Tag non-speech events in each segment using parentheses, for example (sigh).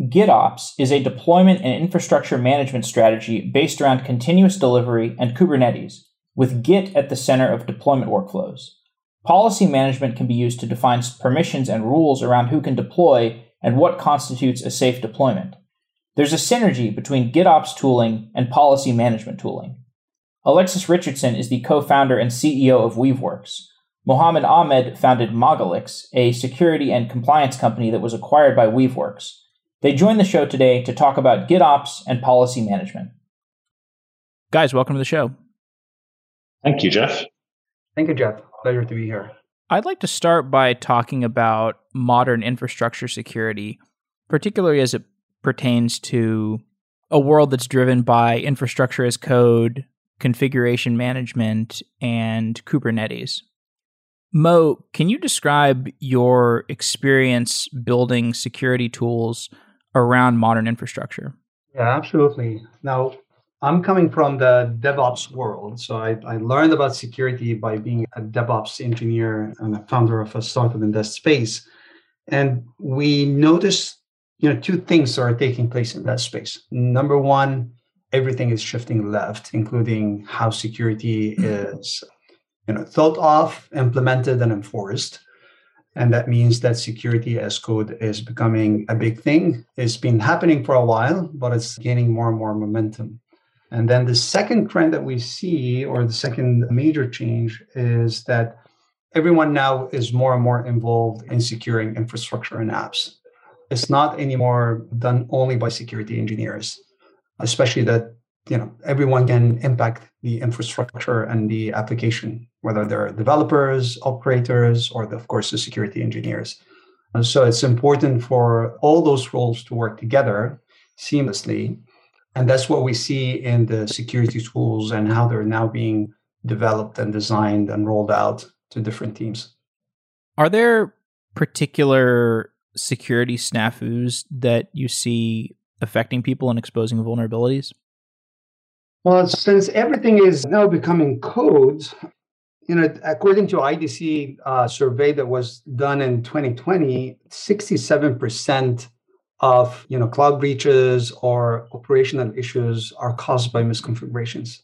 GitOps is a deployment and infrastructure management strategy based around continuous delivery and Kubernetes, with Git at the center of deployment workflows. Policy management can be used to define permissions and rules around who can deploy and what constitutes a safe deployment. There's a synergy between GitOps tooling and policy management tooling. Alexis Richardson is the co founder and CEO of Weaveworks. Mohamed Ahmed founded Magalix, a security and compliance company that was acquired by Weaveworks. They joined the show today to talk about GitOps and policy management. Guys, welcome to the show. Thank you, Jeff. Thank you, Jeff. Pleasure to be here. I'd like to start by talking about modern infrastructure security, particularly as it pertains to a world that's driven by infrastructure as code, configuration management, and Kubernetes. Mo, can you describe your experience building security tools around modern infrastructure? Yeah, absolutely. Now, I'm coming from the DevOps world. So I, I learned about security by being a DevOps engineer and a founder of a startup in that space. And we noticed, you know, two things are taking place in that space. Number one, everything is shifting left, including how security is, you know, thought of, implemented, and enforced. And that means that security as code is becoming a big thing. It's been happening for a while, but it's gaining more and more momentum. And then the second trend that we see, or the second major change, is that everyone now is more and more involved in securing infrastructure and apps. It's not anymore done only by security engineers, especially that you know everyone can impact the infrastructure and the application whether they're developers operators or the, of course the security engineers. And so it's important for all those roles to work together seamlessly. And that's what we see in the security tools and how they're now being developed and designed and rolled out to different teams. Are there particular security snafus that you see affecting people and exposing vulnerabilities? Well, since everything is now becoming codes, you know, according to IDC uh, survey that was done in 2020, 67% of you know cloud breaches or operational issues are caused by misconfigurations,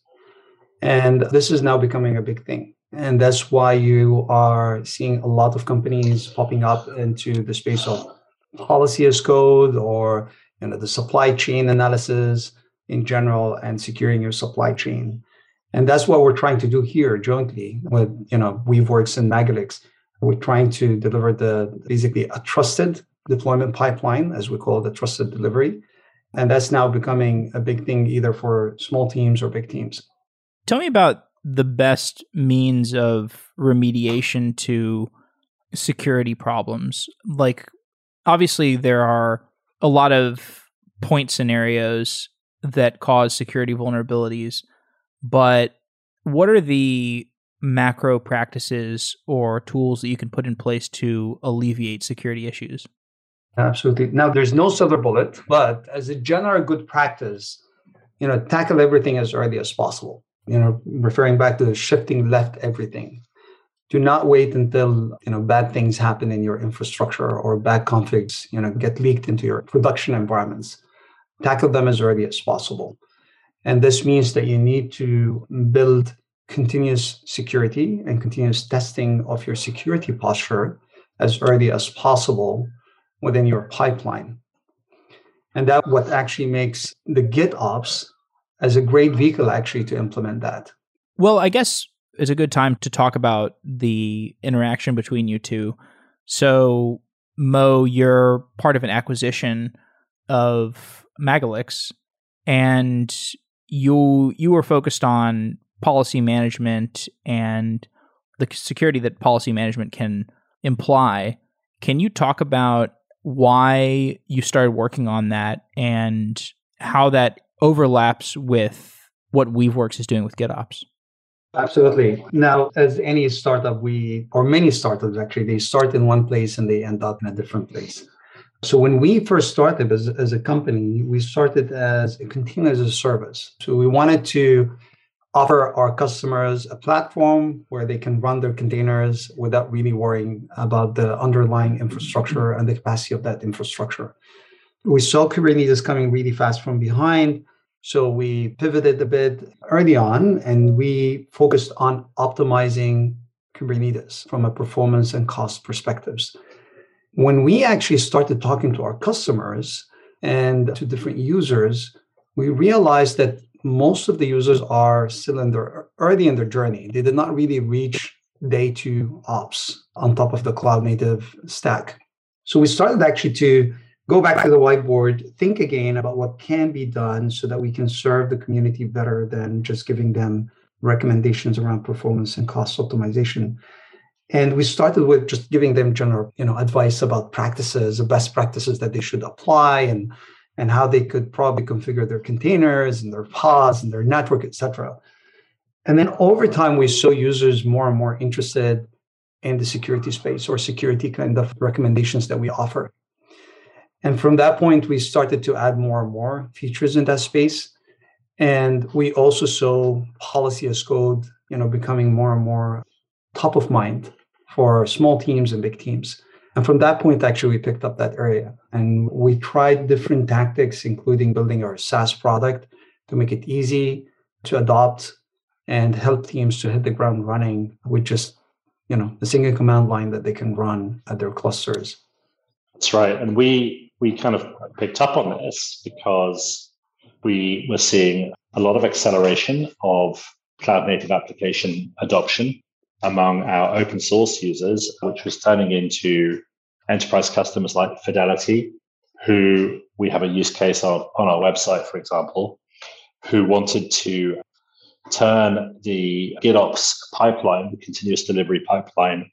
and this is now becoming a big thing. And that's why you are seeing a lot of companies popping up into the space of policy as code or you know the supply chain analysis in general and securing your supply chain. And that's what we're trying to do here jointly with, you know, Weaveworks and Magalix. We're trying to deliver the basically a trusted deployment pipeline, as we call it, the trusted delivery. And that's now becoming a big thing either for small teams or big teams. Tell me about the best means of remediation to security problems. Like, obviously, there are a lot of point scenarios that cause security vulnerabilities, but what are the macro practices or tools that you can put in place to alleviate security issues? Absolutely. Now, there's no silver bullet, but as a general good practice, you know, tackle everything as early as possible. You know, referring back to the shifting left everything. Do not wait until you know bad things happen in your infrastructure or bad configs, you know, get leaked into your production environments tackle them as early as possible. And this means that you need to build continuous security and continuous testing of your security posture as early as possible within your pipeline. And that what actually makes the GitOps as a great vehicle actually to implement that. Well, I guess it's a good time to talk about the interaction between you two. So, Mo, you're part of an acquisition of Magalix, and you you were focused on policy management and the security that policy management can imply. Can you talk about why you started working on that and how that overlaps with what Weaveworks is doing with GitOps? Absolutely. Now, as any startup, we, or many startups actually, they start in one place and they end up in a different place. So when we first started as, as a company, we started as a containers as a service. So we wanted to offer our customers a platform where they can run their containers without really worrying about the underlying infrastructure and the capacity of that infrastructure. we saw Kubernetes coming really fast from behind. So we pivoted a bit early on and we focused on optimizing Kubernetes from a performance and cost perspectives. When we actually started talking to our customers and to different users, we realized that most of the users are still in their early in their journey. They did not really reach day two ops on top of the cloud native stack. So we started actually to go back to the whiteboard, think again about what can be done so that we can serve the community better than just giving them recommendations around performance and cost optimization. And we started with just giving them general, you know, advice about practices, the best practices that they should apply and and how they could probably configure their containers and their pods and their network, etc. And then over time, we saw users more and more interested in the security space or security kind of recommendations that we offer. And from that point, we started to add more and more features in that space. And we also saw policy as code, you know, becoming more and more top of mind for small teams and big teams. And from that point, actually, we picked up that area and we tried different tactics, including building our SaaS product to make it easy to adopt and help teams to hit the ground running with just, you know, a single command line that they can run at their clusters. That's right. And we we kind of picked up on this because we were seeing a lot of acceleration of cloud native application adoption among our open source users, which was turning into enterprise customers like Fidelity, who we have a use case of on our website, for example, who wanted to turn the GitOps pipeline, the continuous delivery pipeline,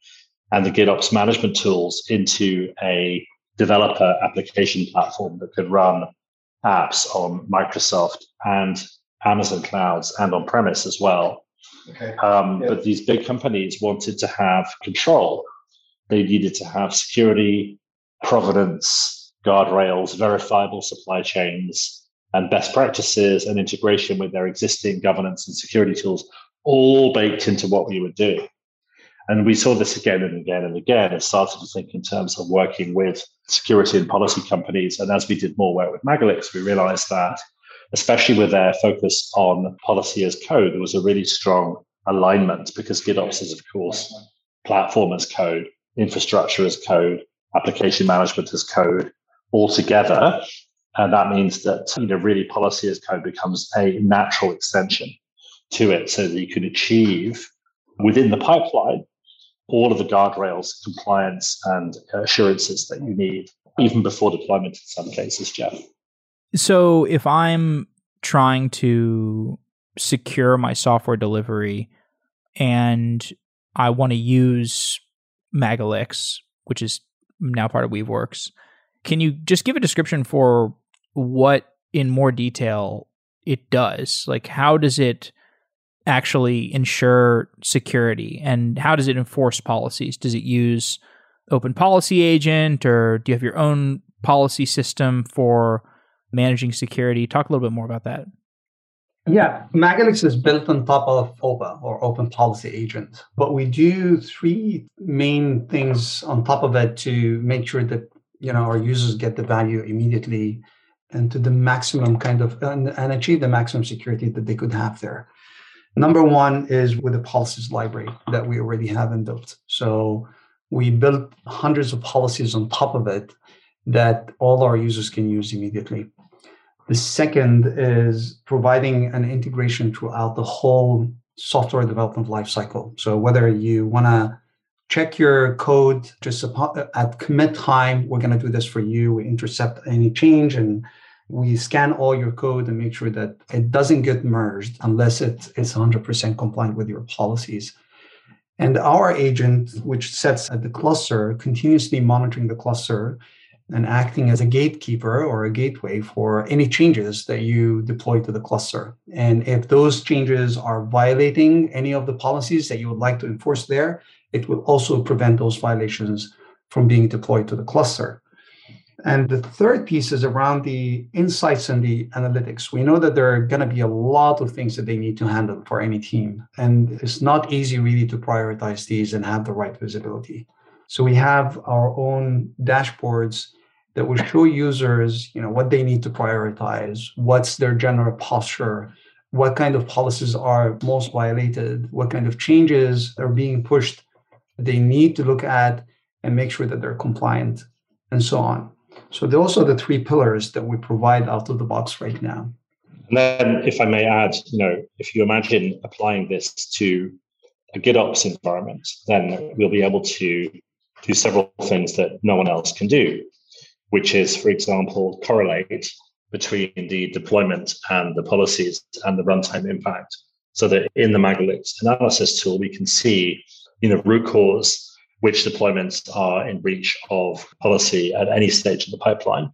and the GitOps management tools into a developer application platform that could run apps on Microsoft and Amazon clouds and on premise as well. Okay. Um, yeah. But these big companies wanted to have control. They needed to have security, provenance, guardrails, verifiable supply chains, and best practices and integration with their existing governance and security tools, all baked into what we would do. And we saw this again and again and again. and started to think in terms of working with security and policy companies. And as we did more work with Magalix, we realized that, especially with their focus on policy as code, there was a really strong alignment because GitOps is, of course, platform as code, infrastructure as code, application management as code all together. And that means that, you know, really policy as code becomes a natural extension to it so that you can achieve within the pipeline all of the guardrails, compliance, and assurances that you need, even before deployment in some cases, Jeff. So if I'm trying to secure my software delivery and I want to use Magalix, which is now part of Weaveworks, can you just give a description for what in more detail it does? Like, how does it actually ensure security and how does it enforce policies? Does it use open policy agent or do you have your own policy system for managing security? Talk a little bit more about that. Yeah, Magalix is built on top of OPA or Open Policy Agent, but we do three main things on top of it to make sure that you know our users get the value immediately and to the maximum kind of and, and achieve the maximum security that they could have there. Number one is with the policies library that we already have and built. So we built hundreds of policies on top of it that all our users can use immediately. The second is providing an integration throughout the whole software development lifecycle. So whether you want to check your code just at commit time, we're going to do this for you. We intercept any change and we scan all your code and make sure that it doesn't get merged unless it is 100% compliant with your policies. And our agent, which sits at the cluster, continuously monitoring the cluster and acting as a gatekeeper or a gateway for any changes that you deploy to the cluster. And if those changes are violating any of the policies that you would like to enforce there, it will also prevent those violations from being deployed to the cluster. And the third piece is around the insights and the analytics. We know that there are going to be a lot of things that they need to handle for any team. And it's not easy really to prioritize these and have the right visibility. So we have our own dashboards that will show users, you know, what they need to prioritize, what's their general posture, what kind of policies are most violated, what kind of changes are being pushed they need to look at and make sure that they're compliant and so on. So those are the three pillars that we provide out of the box right now. And then, if I may add, you know, if you imagine applying this to a GitOps environment, then we'll be able to do several things that no one else can do, which is, for example, correlate between the deployment and the policies and the runtime impact. So that in the Magalix analysis tool, we can see, you know, root cause which deployments are in breach of policy at any stage of the pipeline.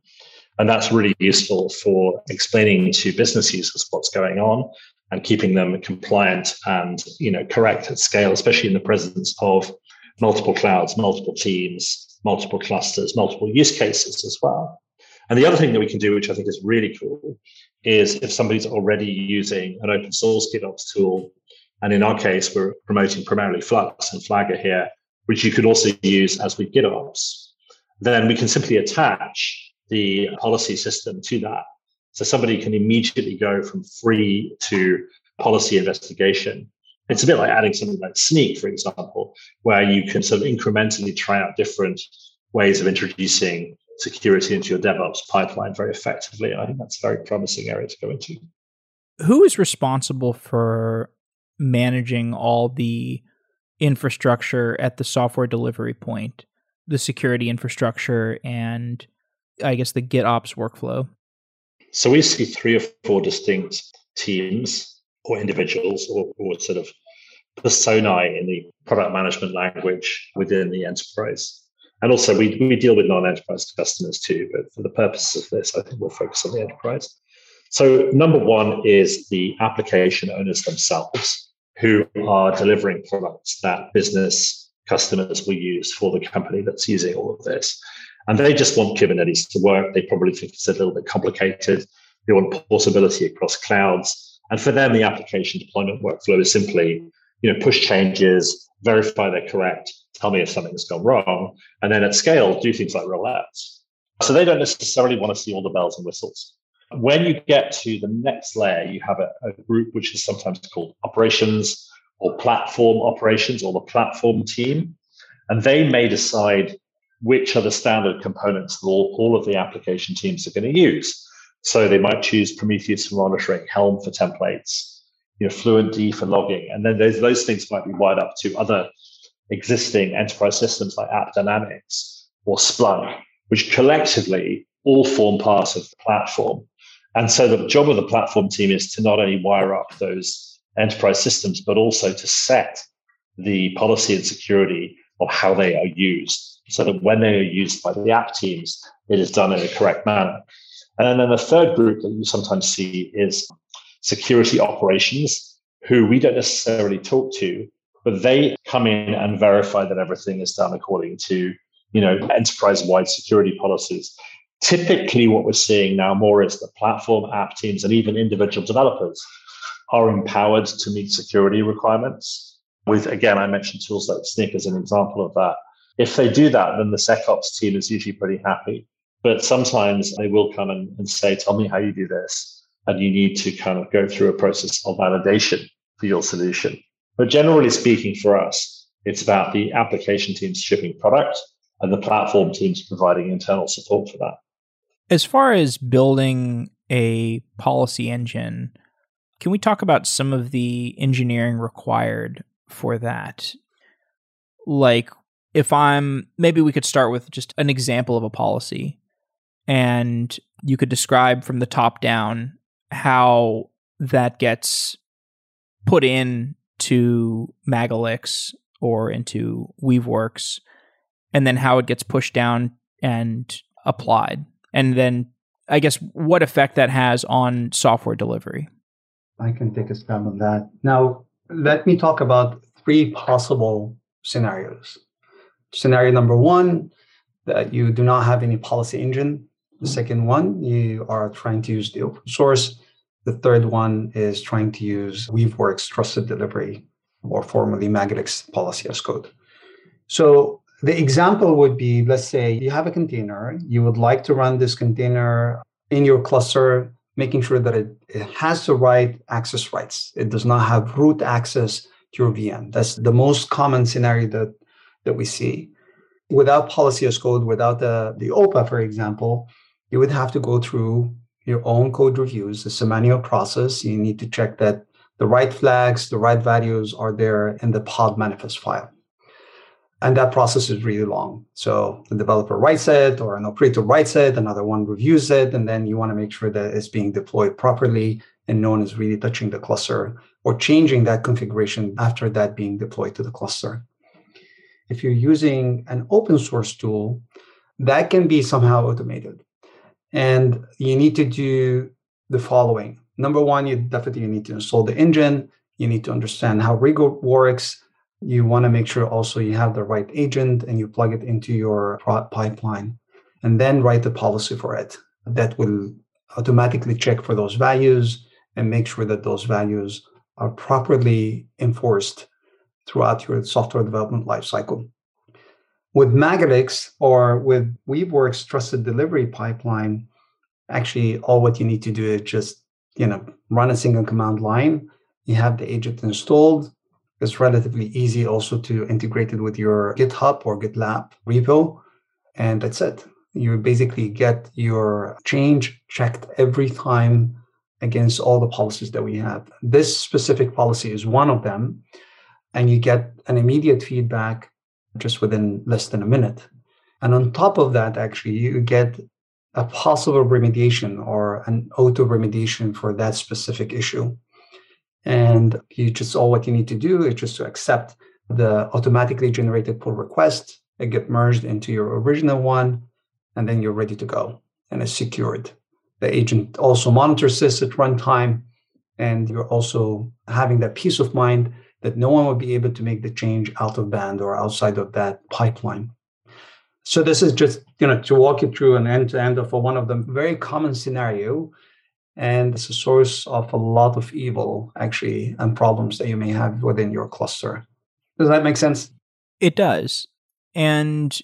And that's really useful for explaining to business users what's going on and keeping them compliant and you know correct at scale, especially in the presence of multiple clouds, multiple teams, multiple clusters, multiple use cases as well. And the other thing that we can do, which I think is really cool, is if somebody's already using an open source GitOps tool, and in our case, we're promoting primarily Flux and Flagger here, which you could also use as with GitOps, then we can simply attach the policy system to that. So somebody can immediately go from free to policy investigation. It's a bit like adding something like Snyk, for example, where you can sort of incrementally try out different ways of introducing security into your DevOps pipeline very effectively. And I think that's a very promising area to go into. Who is responsible for managing all the infrastructure at the software delivery point, the security infrastructure, and I guess the GitOps workflow? So we see three or four distinct teams or individuals or, or sort of personae in the product management language within the enterprise. And also, we, we deal with non enterprise customers too, but for the purposes of this, I think we'll focus on the enterprise. So, number one is the application owners themselves who are delivering products that business customers will use for the company that's using all of this. And they just want Kubernetes to work. They probably think it's a little bit complicated. They want portability across clouds. And for them, the application deployment workflow is simply, you know, push changes, verify they're correct, tell me if something's gone wrong, and then at scale, do things like rollouts. So they don't necessarily want to see all the bells and whistles. When you get to the next layer, you have a, a group which is sometimes called operations or platform operations or the platform team. And they may decide which are the standard components that all, all of the application teams are going to use. So they might choose Prometheus for monitoring, Helm for templates, you know, Fluentd for logging. And then those, those things might be wired up to other existing enterprise systems like AppDynamics or Splunk, which collectively all form part of the platform. And so the job of the platform team is to not only wire up those enterprise systems, but also to set the policy and security of how they are used so that when they are used by the app teams, it is done in a correct manner. And then the third group that you sometimes see is security operations, who we don't necessarily talk to, but they come in and verify that everything is done according to you know enterprise-wide security policies. Typically what we're seeing now more is that platform app teams and even individual developers are empowered to meet security requirements. With again i mentioned tools like Snyk as an example of that. If they do that then the secops team is usually pretty happy but sometimes they will come and, and say tell me how you do this. And you need to kind of go through a process of validation for your solution. But generally speaking for us it's about the application teams shipping product and the platform teams providing internal support for that. As far as building a policy engine, can we talk about some of the engineering required for that? Like, if I'm maybe we could start with just an example of a policy and you could describe from the top down how that gets put in to Magalix or into Weaveworks and then how it gets pushed down and applied and then I guess what effect that has on software delivery. I can take a stab on that. Now, let me talk about three possible scenarios. Scenario number one, that you do not have any policy engine. The second one, you are trying to use the open source. The third one is trying to use Weaveworks Trusted Delivery, or formerly Magalix Policy as Code. So The example would be let's say you have a container, you would like to run this container in your cluster, making sure that it, it has the right access rights. It does not have root access to your VM. That's the most common scenario that, that we see. Without policy as code, without the, the OPA, for example, you would have to go through your own code reviews. It's a manual process. You need to check that the right flags, the right values are there in the pod manifest file. And that process is really long. So the developer writes it or an operator writes it, another one reviews it, and then you want to make sure that it's being deployed properly and no one is really touching the cluster or changing that configuration after that being deployed to the cluster. If you're using an open source tool, that can be somehow automated. And you need to do the following. Number one, you definitely need to install the engine. You need to understand how Rego works. You want to make sure also you have the right agent and you plug it into your pipeline and then write the policy for it. That will automatically check for those values and make sure that those values are properly enforced throughout your software development lifecycle. With Magalix or with Weaveworks trusted delivery pipeline, actually all what you need to do is just you know run a single command line. You have the agent installed. It's relatively easy also to integrate it with your GitHub or GitLab repo, and that's it. You basically get your change checked every time against all the policies that we have. This specific policy is one of them, and you get an immediate feedback just within less than a minute. And on top of that, actually, you get a possible remediation or an auto remediation for that specific issue. And you just all what you need to do is just to accept the automatically generated pull request, it get merged into your original one, and then you're ready to go and it's secured. The agent also monitors this at runtime, and you're also having that peace of mind that no one will be able to make the change out of band or outside of that pipeline. So this is just you know to walk you through an end to end of one of the very common scenario, and it's a source of a lot of evil actually and problems that you may have within your cluster. Does that make sense? It does. And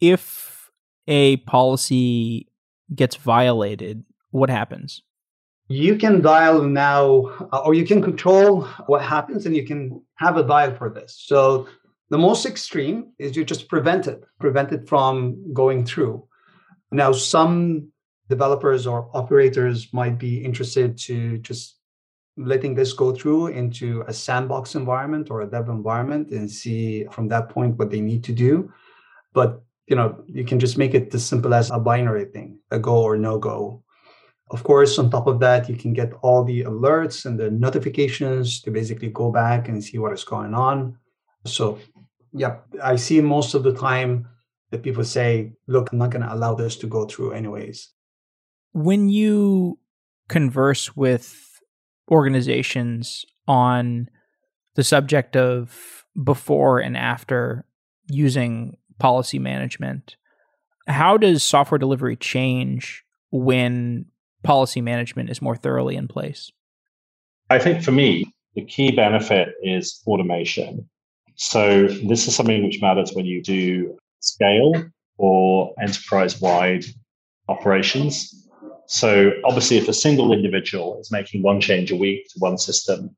if a policy gets violated, what happens? You can dial now uh, or you can control what happens and you can have a dial for this. So the most extreme is you just prevent it prevent it from going through. Now some developers or operators might be interested to just letting this go through into a sandbox environment or a dev environment and see from that point what they need to do. But you know you can just make it as simple as a binary thing a go or no go of course, on top of that, you can get all the alerts and the notifications to basically go back and see what is going on. So, yeah, I see most of the time that people say, look, I'm not going to allow this to go through anyways. When you converse with organizations on the subject of before and after using policy management, how does software delivery change when policy management is more thoroughly in place? I think for me, the key benefit is automation. So, this is something which matters when you do scale or enterprise wide operations. So, obviously, if a single individual is making one change a week to one system,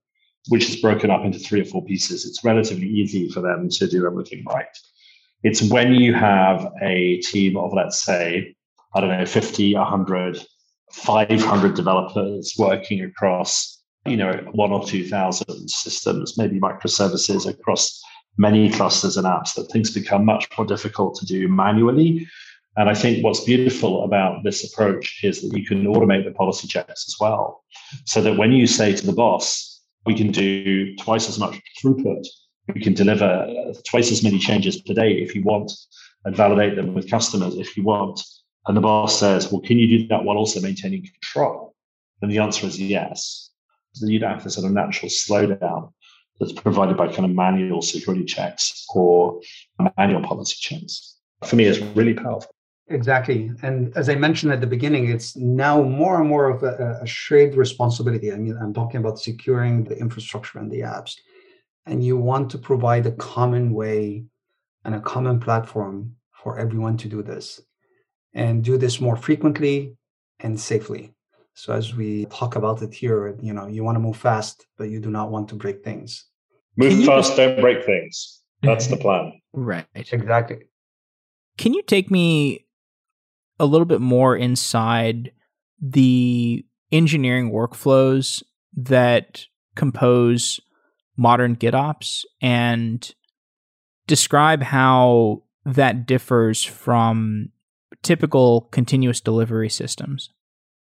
which is broken up into three or four pieces, it's relatively easy for them to do everything right. It's when you have a team of, let's say, I don't know, 50, 100, 500 developers working across, you know, one or 2,000 systems, maybe microservices across many clusters and apps that things become much more difficult to do manually. And I think what's beautiful about this approach is that you can automate the policy checks as well. So that when you say to the boss, we can do twice as much throughput, we can deliver twice as many changes per day if you want, and validate them with customers if you want, and the boss says, well, can you do that while also maintaining control? And the answer is yes. So you don't have this sort of natural slowdown that's provided by kind of manual security checks or manual policy checks. For me, it's really powerful. Exactly. And as I mentioned at the beginning, it's now more and more of a, a shared responsibility. I mean, I'm talking about securing the infrastructure and the apps. And you want to provide a common way and a common platform for everyone to do this and do this more frequently and safely. So as we talk about it here, you know, you want to move fast, but you do not want to break things. Move fast, don't break things. That's the plan. (laughs) Right. Exactly. Can you take me a little bit more inside the engineering workflows that compose modern GitOps and describe how that differs from typical continuous delivery systems?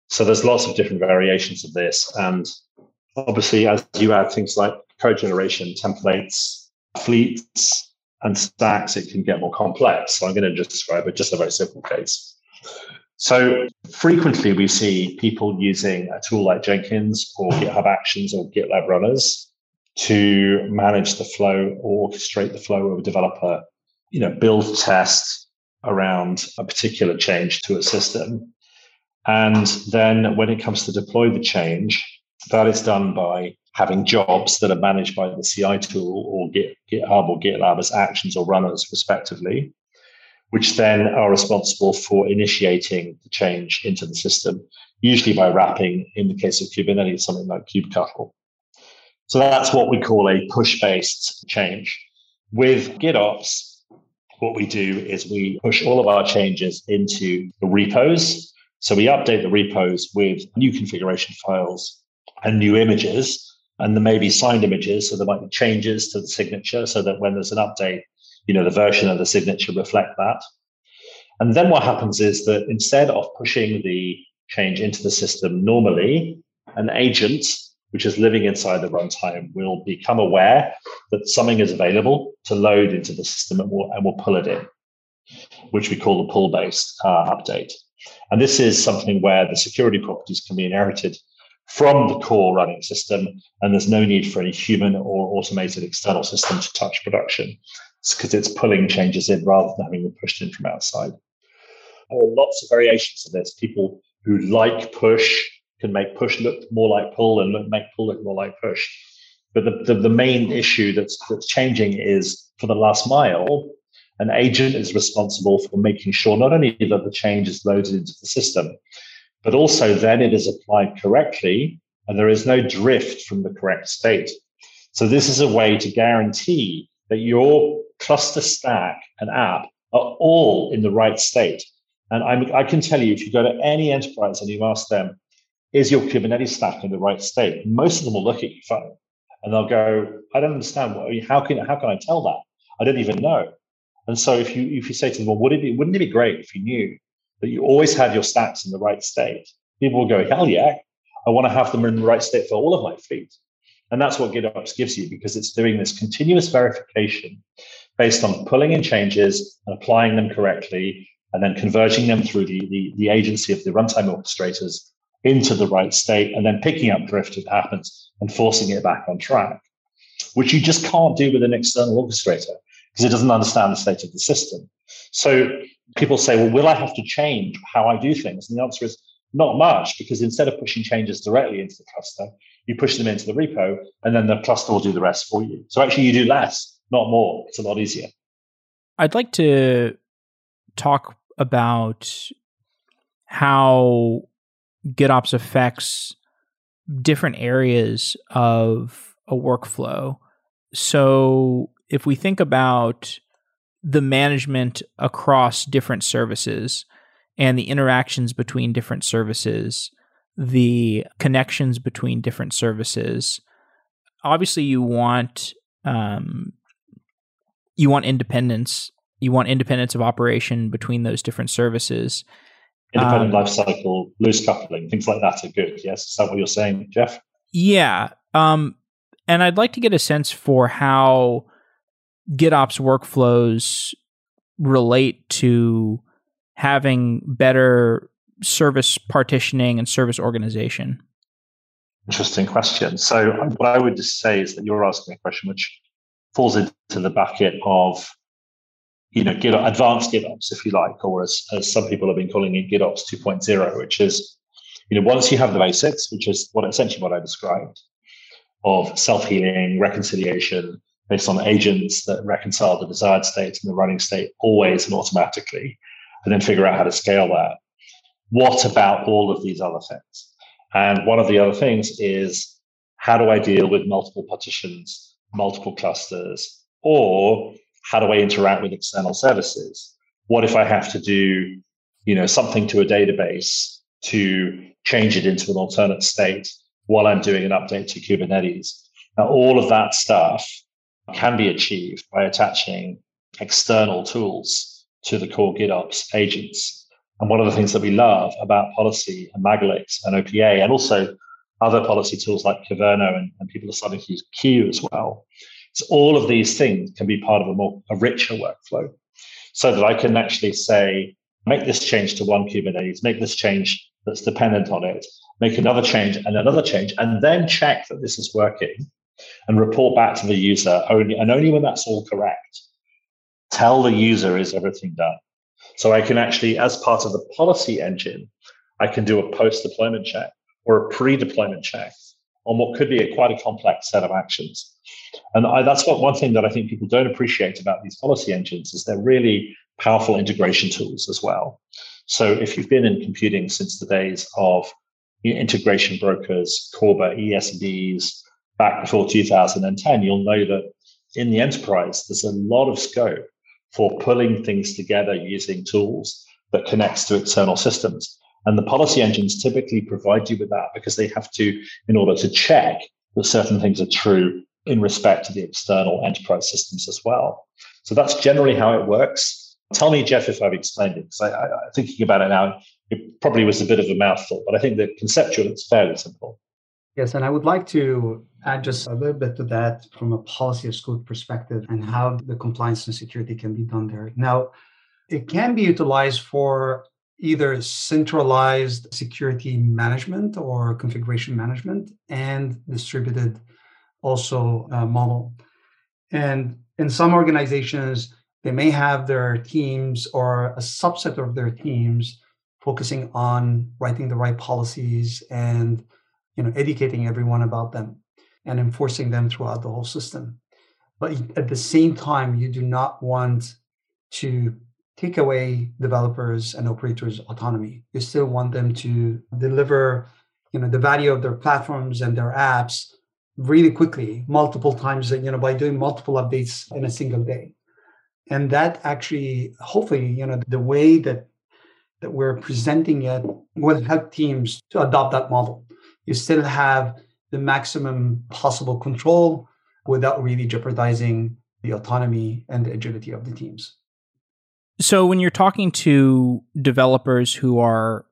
So there's lots of different variations of this. And obviously, as you add things like code generation, templates, fleets, and stacks, it can get more complex. So I'm going to just describe it just a very simple case. So frequently we see people using a tool like Jenkins or GitHub Actions or GitLab runners to manage the flow or orchestrate the flow of a developer, you know, build test around a particular change to a system. And then when it comes to deploy the change, that is done by having jobs that are managed by the CI tool or Git, GitHub or GitLab as actions or runners, respectively, which then are responsible for initiating the change into the system, usually by wrapping, in the case of Kubernetes, something like kubectl. So that's what we call a push based change. With GitOps, what we do is we push all of our changes into the repos. So we update the repos with new configuration files and new images. And there may be signed images. So there might be changes to the signature so that when there's an update, you know, the version of the signature reflect that. And then what happens is that instead of pushing the change into the system normally, an agent which is living inside the runtime, will become aware that something is available to load into the system and will, and will pull it in, which we call the pull based uh, update. And this is something where the security properties can be inherited from the core running system, and there's no need for any human or automated external system to touch production because it's pulling changes in rather than having them pushed in from outside. There are lots of variations of this. People who like push can make push look more like pull and make pull look more like push. But the, the, the main issue that's, that's changing is for the last mile, an agent is responsible for making sure not only that the change is loaded into the system, but also then it is applied correctly and there is no drift from the correct state. So this is a way to guarantee that your cluster stack and app are all in the right state. And I'm, i can tell you, if you go to any enterprise and you ask them, is your Kubernetes stack in the right state? Most of them will look at your phone and they'll go, I don't understand. How can how can I tell that? I don't even know. And so if you if you say to them, well, would it be, wouldn't it be great if you knew that you always had your stacks in the right state? People will go, hell yeah, I want to have them in the right state for all of my fleet. And that's what GitOps gives you because it's doing this continuous verification based on pulling in changes and applying them correctly and then converging them through the, the, the agency of the runtime orchestrators into the right state and then picking up drift if it happens and forcing it back on track, which you just can't do with an external orchestrator because it doesn't understand the state of the system. So people say, well, will I have to change how I do things? And the answer is not much because instead of pushing changes directly into the cluster, you push them into the repo and then the cluster will do the rest for you. So actually you do less, not more. It's a lot easier. I'd like to talk about how GitOps affects different areas of a workflow. So if we think about the management across different services and the interactions between different services, the connections between different services, obviously you want um, you want independence. You want independence of operation between those different services independent um, life cycle, loose coupling, things like that are good. Yes, is that what you're saying, Jeff? Yeah, um, and I'd like to get a sense for how GitOps workflows relate to having better service partitioning and service organization. Interesting question. So, what I would just say is that you're asking a question which falls into the bucket of you know, Git, advanced GitOps, if you like, or as, as some people have been calling it, GitOps 2.0, which is, you know, once you have the basics, which is what essentially what I described of self-healing, reconciliation, based on agents that reconcile the desired state and the running state always and automatically, and then figure out how to scale that. What about all of these other things? And one of the other things is how do I deal with multiple partitions, multiple clusters, or how do I interact with external services? What if I have to do, you know, something to a database to change it into an alternate state while I'm doing an update to Kubernetes? Now, all of that stuff can be achieved by attaching external tools to the core GitOps agents. And one of the things that we love about policy and Magalix and OPA, and also other policy tools like Kyverno, and, and people are starting to use CUE as well. So all of these things can be part of a more a richer workflow, so that I can actually say, make this change to one Kubernetes, make this change that's dependent on it, make another change and another change, and then check that this is working and report back to the user only and only when that's all correct. Tell the user is everything done. So I can actually, as part of the policy engine, I can do a post deployment check or a pre deployment check on what could be a quite a complex set of actions. And I, that's what one thing that I think people don't appreciate about these policy engines is they're really powerful integration tools as well. So if you've been in computing since the days of integration brokers, Corba, ESBs, back before 2010, you'll know that in the enterprise, there's a lot of scope for pulling things together using tools that connects to external systems. And the policy engines typically provide you with that because they have to, in order to check that certain things are true in respect to the external enterprise systems as well. So that's generally how it works. Tell me, Jeff, if I've explained it, because I, I, thinking about it now, it probably was a bit of a mouthful, but I think that conceptual, it's fairly simple. Yes, and I would like to add just a little bit to that from a policy as code perspective and how the compliance and security can be done there. Now, it can be utilized for either centralized security management or configuration management and distributed also uh, model. And in some organizations, they may have their teams or a subset of their teams focusing on writing the right policies and you know educating everyone about them and enforcing them throughout the whole system but at the same time you do not want to take away developers and operators autonomy. You still want them to deliver you know the value of their platforms and their apps really quickly multiple times you know by doing multiple updates in a single day. And that actually hopefully you know the way that that we're presenting it will help teams to adopt that model. You still have the maximum possible control without really jeopardizing the autonomy and the agility of the teams. So, when you're talking to developers who are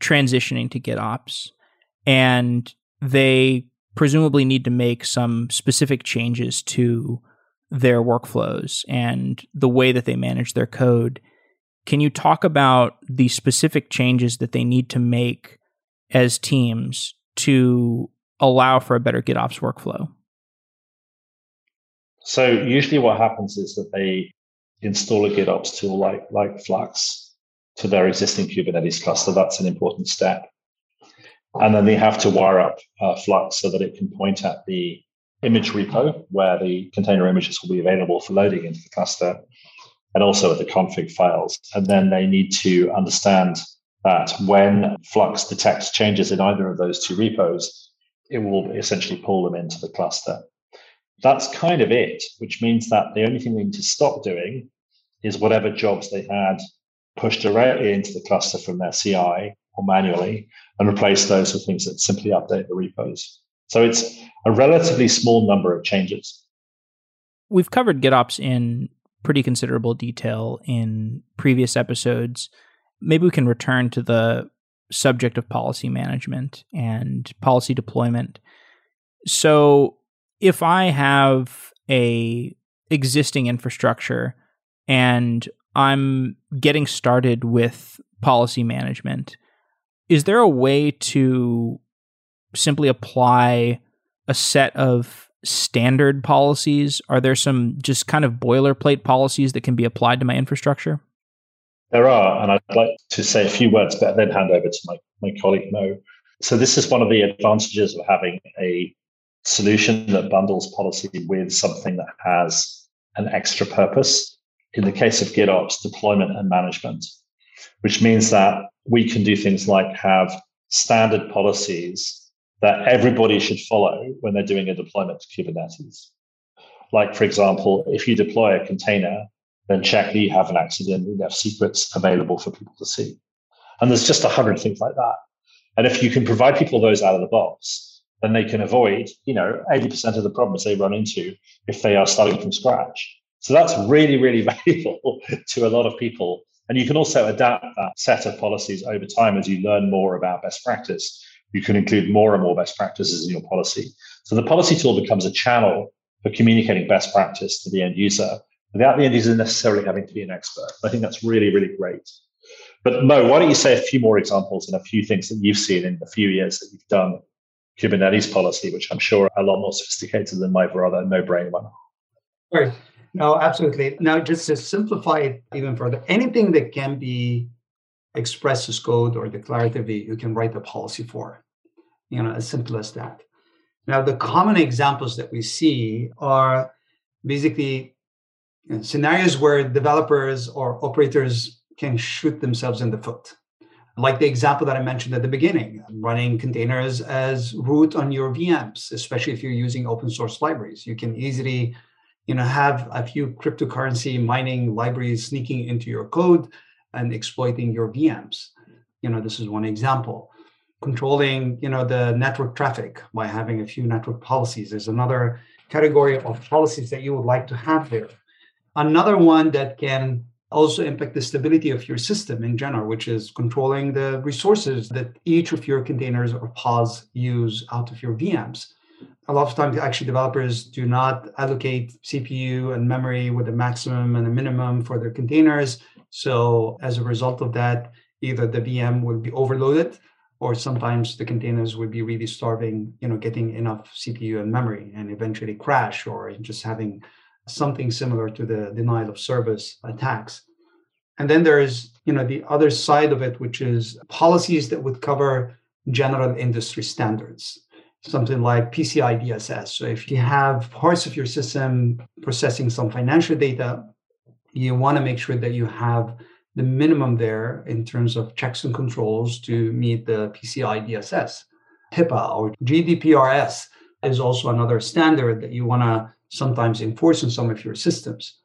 transitioning to GitOps and they presumably need to make some specific changes to their workflows and the way that they manage their code, can you talk about the specific changes that they need to make as teams to allow for a better GitOps workflow? So usually what happens is that they install a GitOps tool like, like Flux to their existing Kubernetes cluster. That's an important step. And then they have to wire up uh, Flux so that it can point at the image repo where the container images will be available for loading into the cluster and also at the config files. And then they need to understand that when Flux detects changes in either of those two repos, it will essentially pull them into the cluster. That's kind of it, which means that the only thing they need to stop doing is whatever jobs they had pushed directly into the cluster from their CI or manually and replace those with things that simply update the repos. So it's a relatively small number of changes. We've covered GitOps in pretty considerable detail in previous episodes maybe we can return to the subject of policy management and policy deployment. So if I have a existing infrastructure and I'm getting started with policy management, is there a way to simply apply a set of standard policies? Are there some just kind of boilerplate policies that can be applied to my infrastructure? There are, and I'd like to say a few words, but then hand over to my, my colleague Mo. So this is one of the advantages of having a solution that bundles policy with something that has an extra purpose. In the case of GitOps, deployment and management, which means that we can do things like have standard policies that everybody should follow when they're doing a deployment to Kubernetes. Like, for example, if you deploy a container, then check that you have an accident, you have secrets available for people to see. And there's just a hundred things like that. And if you can provide people those out of the box, then they can avoid, you know, 80% of the problems they run into if they are starting from scratch. So that's really, really (laughs) valuable to a lot of people. And you can also adapt that set of policies over time as you learn more about best practice. You can include more and more best practices in your policy. So the policy tool becomes a channel for communicating best practice to the end user without the end user necessarily having to be an expert. I think that's really, really great. But Mo, why don't you say a few more examples and a few things that you've seen in the few years that you've done Kubernetes policy, which I'm sure are a lot more sophisticated than my rather no-brain one. Right. No, absolutely. Now, just to simplify it even further, anything that can be expressed as code or declaratively, you can write the policy for. You know, as simple as that. Now, the common examples that we see are basically you know, scenarios where developers or operators can shoot themselves in the foot. Like the example that I mentioned at the beginning, running containers as root on your VMs, especially if you're using open source libraries. You can easily, you know, have a few cryptocurrency mining libraries sneaking into your code and exploiting your VMs. You know, this is one example. Controlling, you know, the network traffic by having a few network policies is another category of policies that you would like to have there. Another one that can also impact the stability of your system in general, which is controlling the resources that each of your containers or pods use out of your VMs. A lot of times, actually, developers do not allocate CPU and memory with a maximum and a minimum for their containers. So, as a result of that, either the VM will be overloaded or sometimes the containers would be really starving, you know, getting enough CPU and memory and eventually crash or just having something similar to the denial of service attacks. And then there's, you know, the other side of it, which is policies that would cover general industry standards, something like PCI DSS. So if you have parts of your system processing some financial data, you want to make sure that you have the minimum there in terms of checks and controls to meet the PCI DSS. HIPAA or GDPRS is also another standard that you want to sometimes enforce in some of your systems.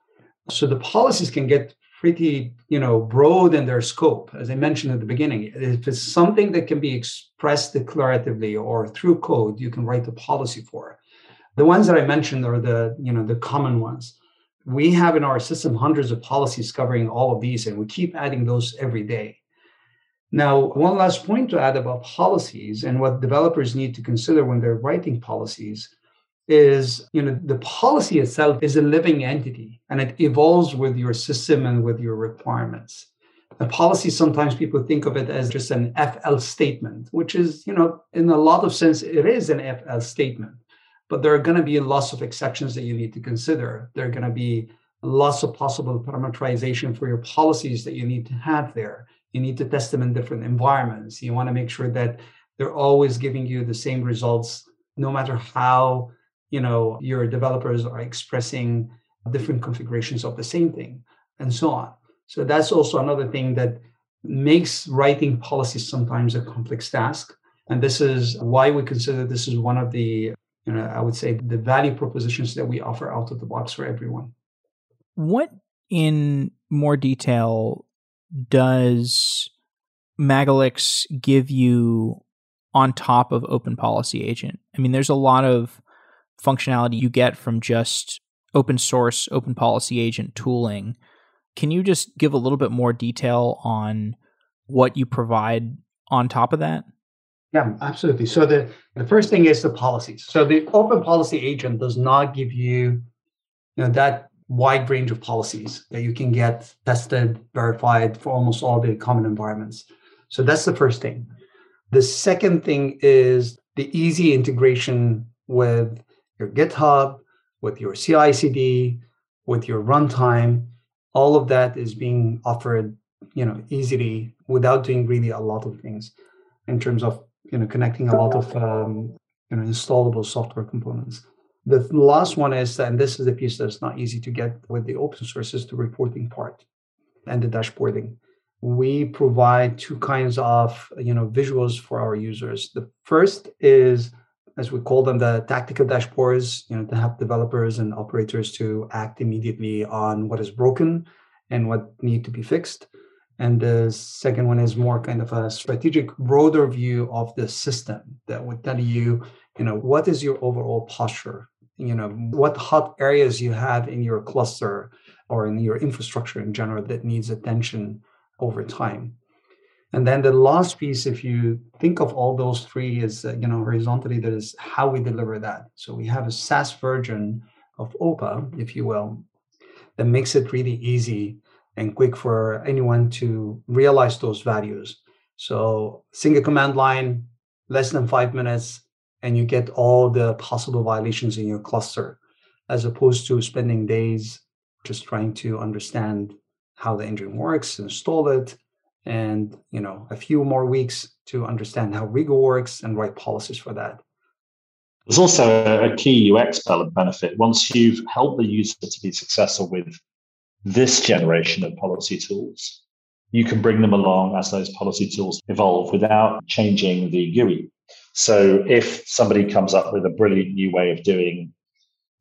So the policies can get pretty, you know, broad in their scope. As I mentioned at the beginning, if it's something that can be expressed declaratively or through code, you can write the policy for. The ones that I mentioned are the, you know, the common ones. We have in our system hundreds of policies covering all of these, and we keep adding those every day. Now, one last point to add about policies and what developers need to consider when they're writing policies is you know the policy itself is a living entity and it evolves with your system and with your requirements. The policy sometimes people think of it as just an if-else statement which is you know in a lot of sense it is an if-else statement. But there are going to be lots of exceptions that you need to consider. There are going to be lots of possible parameterization for your policies that you need to have there. You need to test them in different environments. You want to make sure that they're always giving you the same results no matter how you know your developers are expressing different configurations of the same thing and so on. So that's also another thing that makes writing policies sometimes a complex task. And this is why we consider this is one of the you know i would say the value propositions that we offer out of the box for everyone. What in more detail does Magalix give you on top of open policy agent? I mean there's a lot of functionality you get from just open source, open policy agent tooling. Can you just give a little bit more detail on what you provide on top of that? Yeah, absolutely. So the, the first thing is the policies. So the open policy agent does not give you, you know, that wide range of policies that you can get tested, verified for almost all the common environments. So that's the first thing. The second thing is the easy integration with your GitHub, with your CI CD, with your runtime. All of that is being offered, you know, easily without doing really a lot of things in terms of, you know, connecting a lot of um, you know, installable software components. The last one is, and this is the piece that's not easy to get with the open source, is the reporting part and the dashboarding. We provide two kinds of you know visuals for our users. The first is, as we call them, the tactical dashboards, you know, to help developers and operators to act immediately on what is broken and what need to be fixed. And the second one is more kind of a strategic, broader view of the system that would tell you, you know, what is your overall posture? You know, what hot areas you have in your cluster or in your infrastructure in general that needs attention over time. And then the last piece, if you think of all those three, is uh, you know horizontally that is how we deliver that. So we have a SaaS version of OPA, if you will, that makes it really easy and quick for anyone to realize those values. So single command line, less than five minutes, and you get all the possible violations in your cluster, as opposed to spending days just trying to understand how the engine works, install it, and you know a few more weeks to understand how Rego works and write policies for that. There's also a key UX benefit. Once you've helped the user to be successful with this generation of policy tools, you can bring them along as those policy tools evolve without changing the GUI. So if somebody comes up with a brilliant new way of doing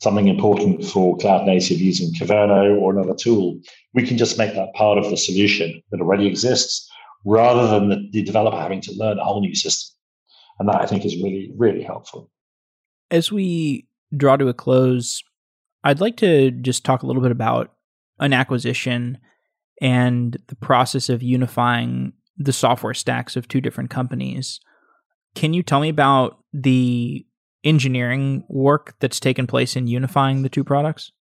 something important for cloud native using Kyverno or another tool, we can just make that part of the solution that already exists rather than the, the developer having to learn a whole new system. And that I think is really, really helpful. As we draw to a close, I'd like to just talk a little bit about an acquisition and the process of unifying the software stacks of two different companies. Can you tell me about the engineering work that's taken place in unifying the two products?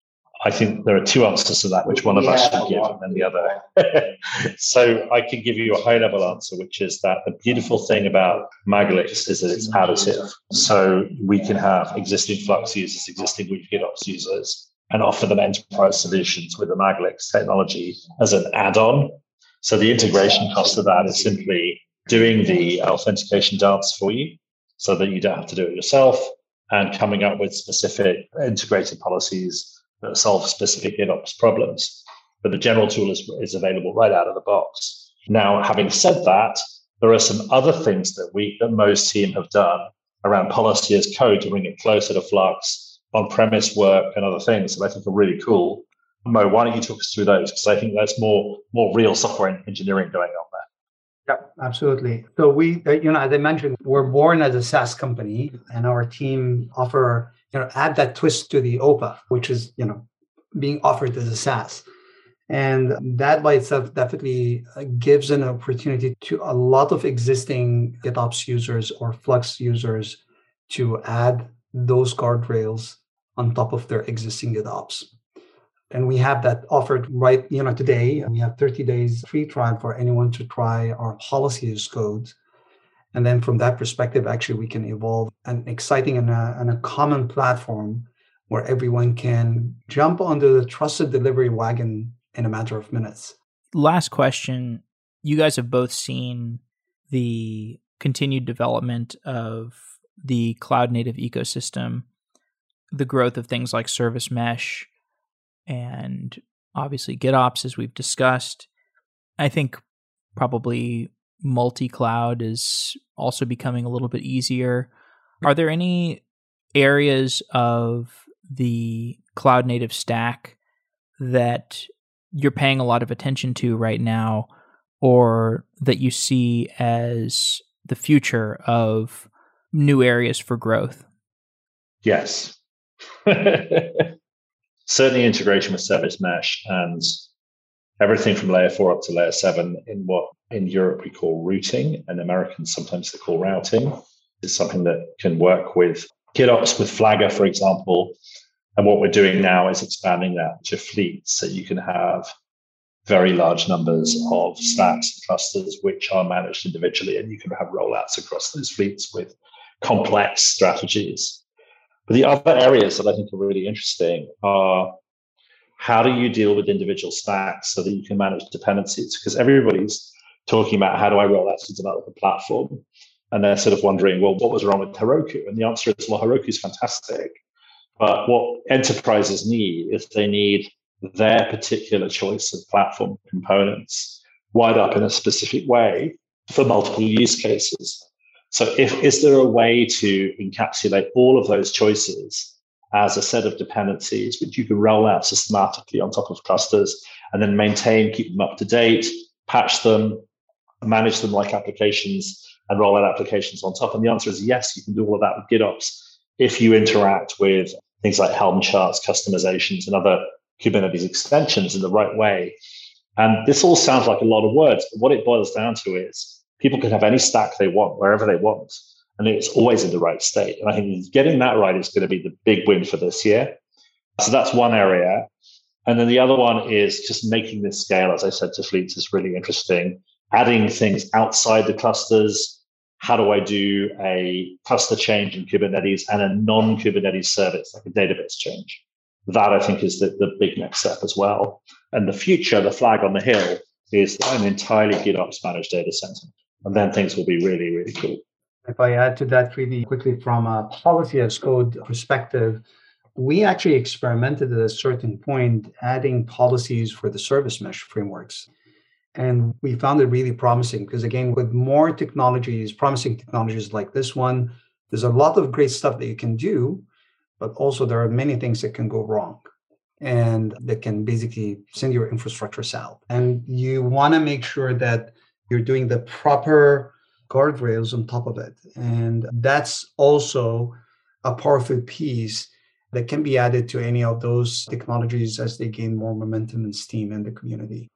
I think there are two answers to that, which one of us should give and then the other. (laughs) so I can give you a high level answer, which is that the beautiful thing about Magalix is that it's additive. So we can have existing Flux users, existing GitOps users, and offer them enterprise solutions with the Magalix technology as an add on. So the integration cost of that is simply doing the authentication dance for you so that you don't have to do it yourself and coming up with specific integrated policies that solve specific GitOps problems. But the general tool is, is available right out of the box. Now, having said that, there are some other things that we that Mo's team have done around policy as code to bring it closer to Flux, on-premise work, and other things that I think are really cool. Mo, why don't you talk us through those? Because I think that's more more real software engineering going on. Yeah, absolutely. So we, uh, you know, as I mentioned, we're born as a SaaS company, and our team offer, you know, add that twist to the OPA, which is, you know, being offered as a SaaS. And that by itself definitely uh, gives an opportunity to a lot of existing GitOps users or Flux users to add those guardrails on top of their existing GitOps and we have that offered right you know today. We have 30 days free trial for anyone to try our policies code. And then from that perspective actually we can evolve an exciting and a, and a common platform where everyone can jump onto the trusted delivery wagon in a matter of minutes. Last question. You guys have both seen the continued development of the cloud native ecosystem the growth of things like service mesh and obviously GitOps, as we've discussed. I think probably multi cloud is also becoming a little bit easier. Are there any areas of the cloud native stack that you're paying a lot of attention to right now, or that you see as the future of new areas for growth? Yes. (laughs) certainly integration with service mesh and everything from layer four up to layer seven in what in Europe we call routing and Americans sometimes they call routing is something that can work with GitOps with Flagger, for example. And what we're doing now is expanding that to fleets so you can have very large numbers of stacks and clusters which are managed individually and you can have rollouts across those fleets with complex strategies. But the other areas that I think are really interesting are how do you deal with individual stacks so that you can manage dependencies? Because everybody's talking about how do I roll out to develop a platform. And they're sort of wondering, well, what was wrong with Heroku? And the answer is, well, Heroku is fantastic. But what enterprises need is they need their particular choice of platform components wired up in a specific way for multiple use cases. So if is there a way to encapsulate all of those choices as a set of dependencies which you can roll out systematically on top of clusters and then maintain, keep them up to date, patch them, manage them like applications, and roll out applications on top? And the answer is yes, you can do all of that with GitOps if you interact with things like Helm charts, Kustomizations, and other Kubernetes extensions in the right way. And this all sounds like a lot of words, but what it boils down to is people can have any stack they want, wherever they want and it's always in the right state. And I think getting that right is going to be the big win for this year. So that's one area. And then the other one is just making this scale, as I said to fleets, is really interesting. Adding things outside the clusters. How do I do a cluster change in Kubernetes and a non Kubernetes service, like a database change? That I think is the, the big next step as well. And the future, the flag on the hill, is an entirely GitOps managed data center. And then things will be really, really cool. If I add to that really quickly from a policy as code perspective, we actually experimented at a certain point adding policies for the service mesh frameworks. And we found it really promising because, again, with more technologies, promising technologies like this one, there's a lot of great stuff that you can do, but also there are many things that can go wrong and that can basically send your infrastructure south. And you want to make sure that you're doing the proper guardrails on top of it. And that's also a powerful piece that can be added to any of those technologies as they gain more momentum and steam in the community.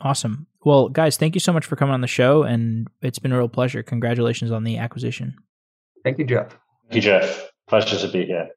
Awesome. Well, guys, thank you so much for coming on the show. And it's been a real pleasure. Congratulations on the acquisition. Thank you, Jeff. Thank you, Jeff. Pleasure to be here.